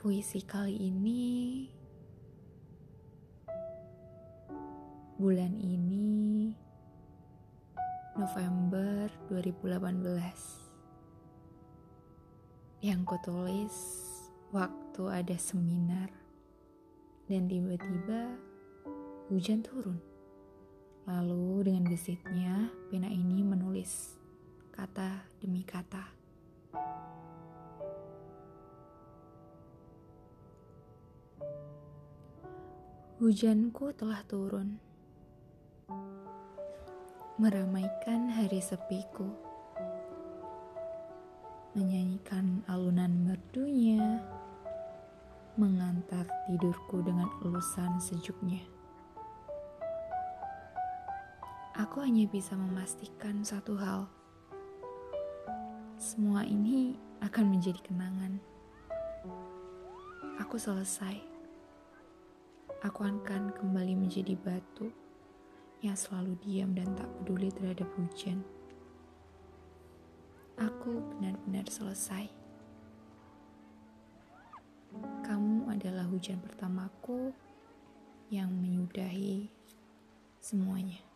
Puisi kali ini bulan ini November 2018 yang kutulis waktu ada seminar dan tiba-tiba hujan turun. Lalu dengan gesitnya pena ini menulis kata demi kata Hujanku telah turun, meramaikan hari sepiku, menyanyikan alunan merdunya, mengantar tidurku dengan elusan sejuknya. Aku hanya bisa memastikan satu hal: semua ini akan menjadi kenangan. Aku selesai aku akan kembali menjadi batu yang selalu diam dan tak peduli terhadap hujan. Aku benar-benar selesai. Kamu adalah hujan pertamaku yang menyudahi semuanya.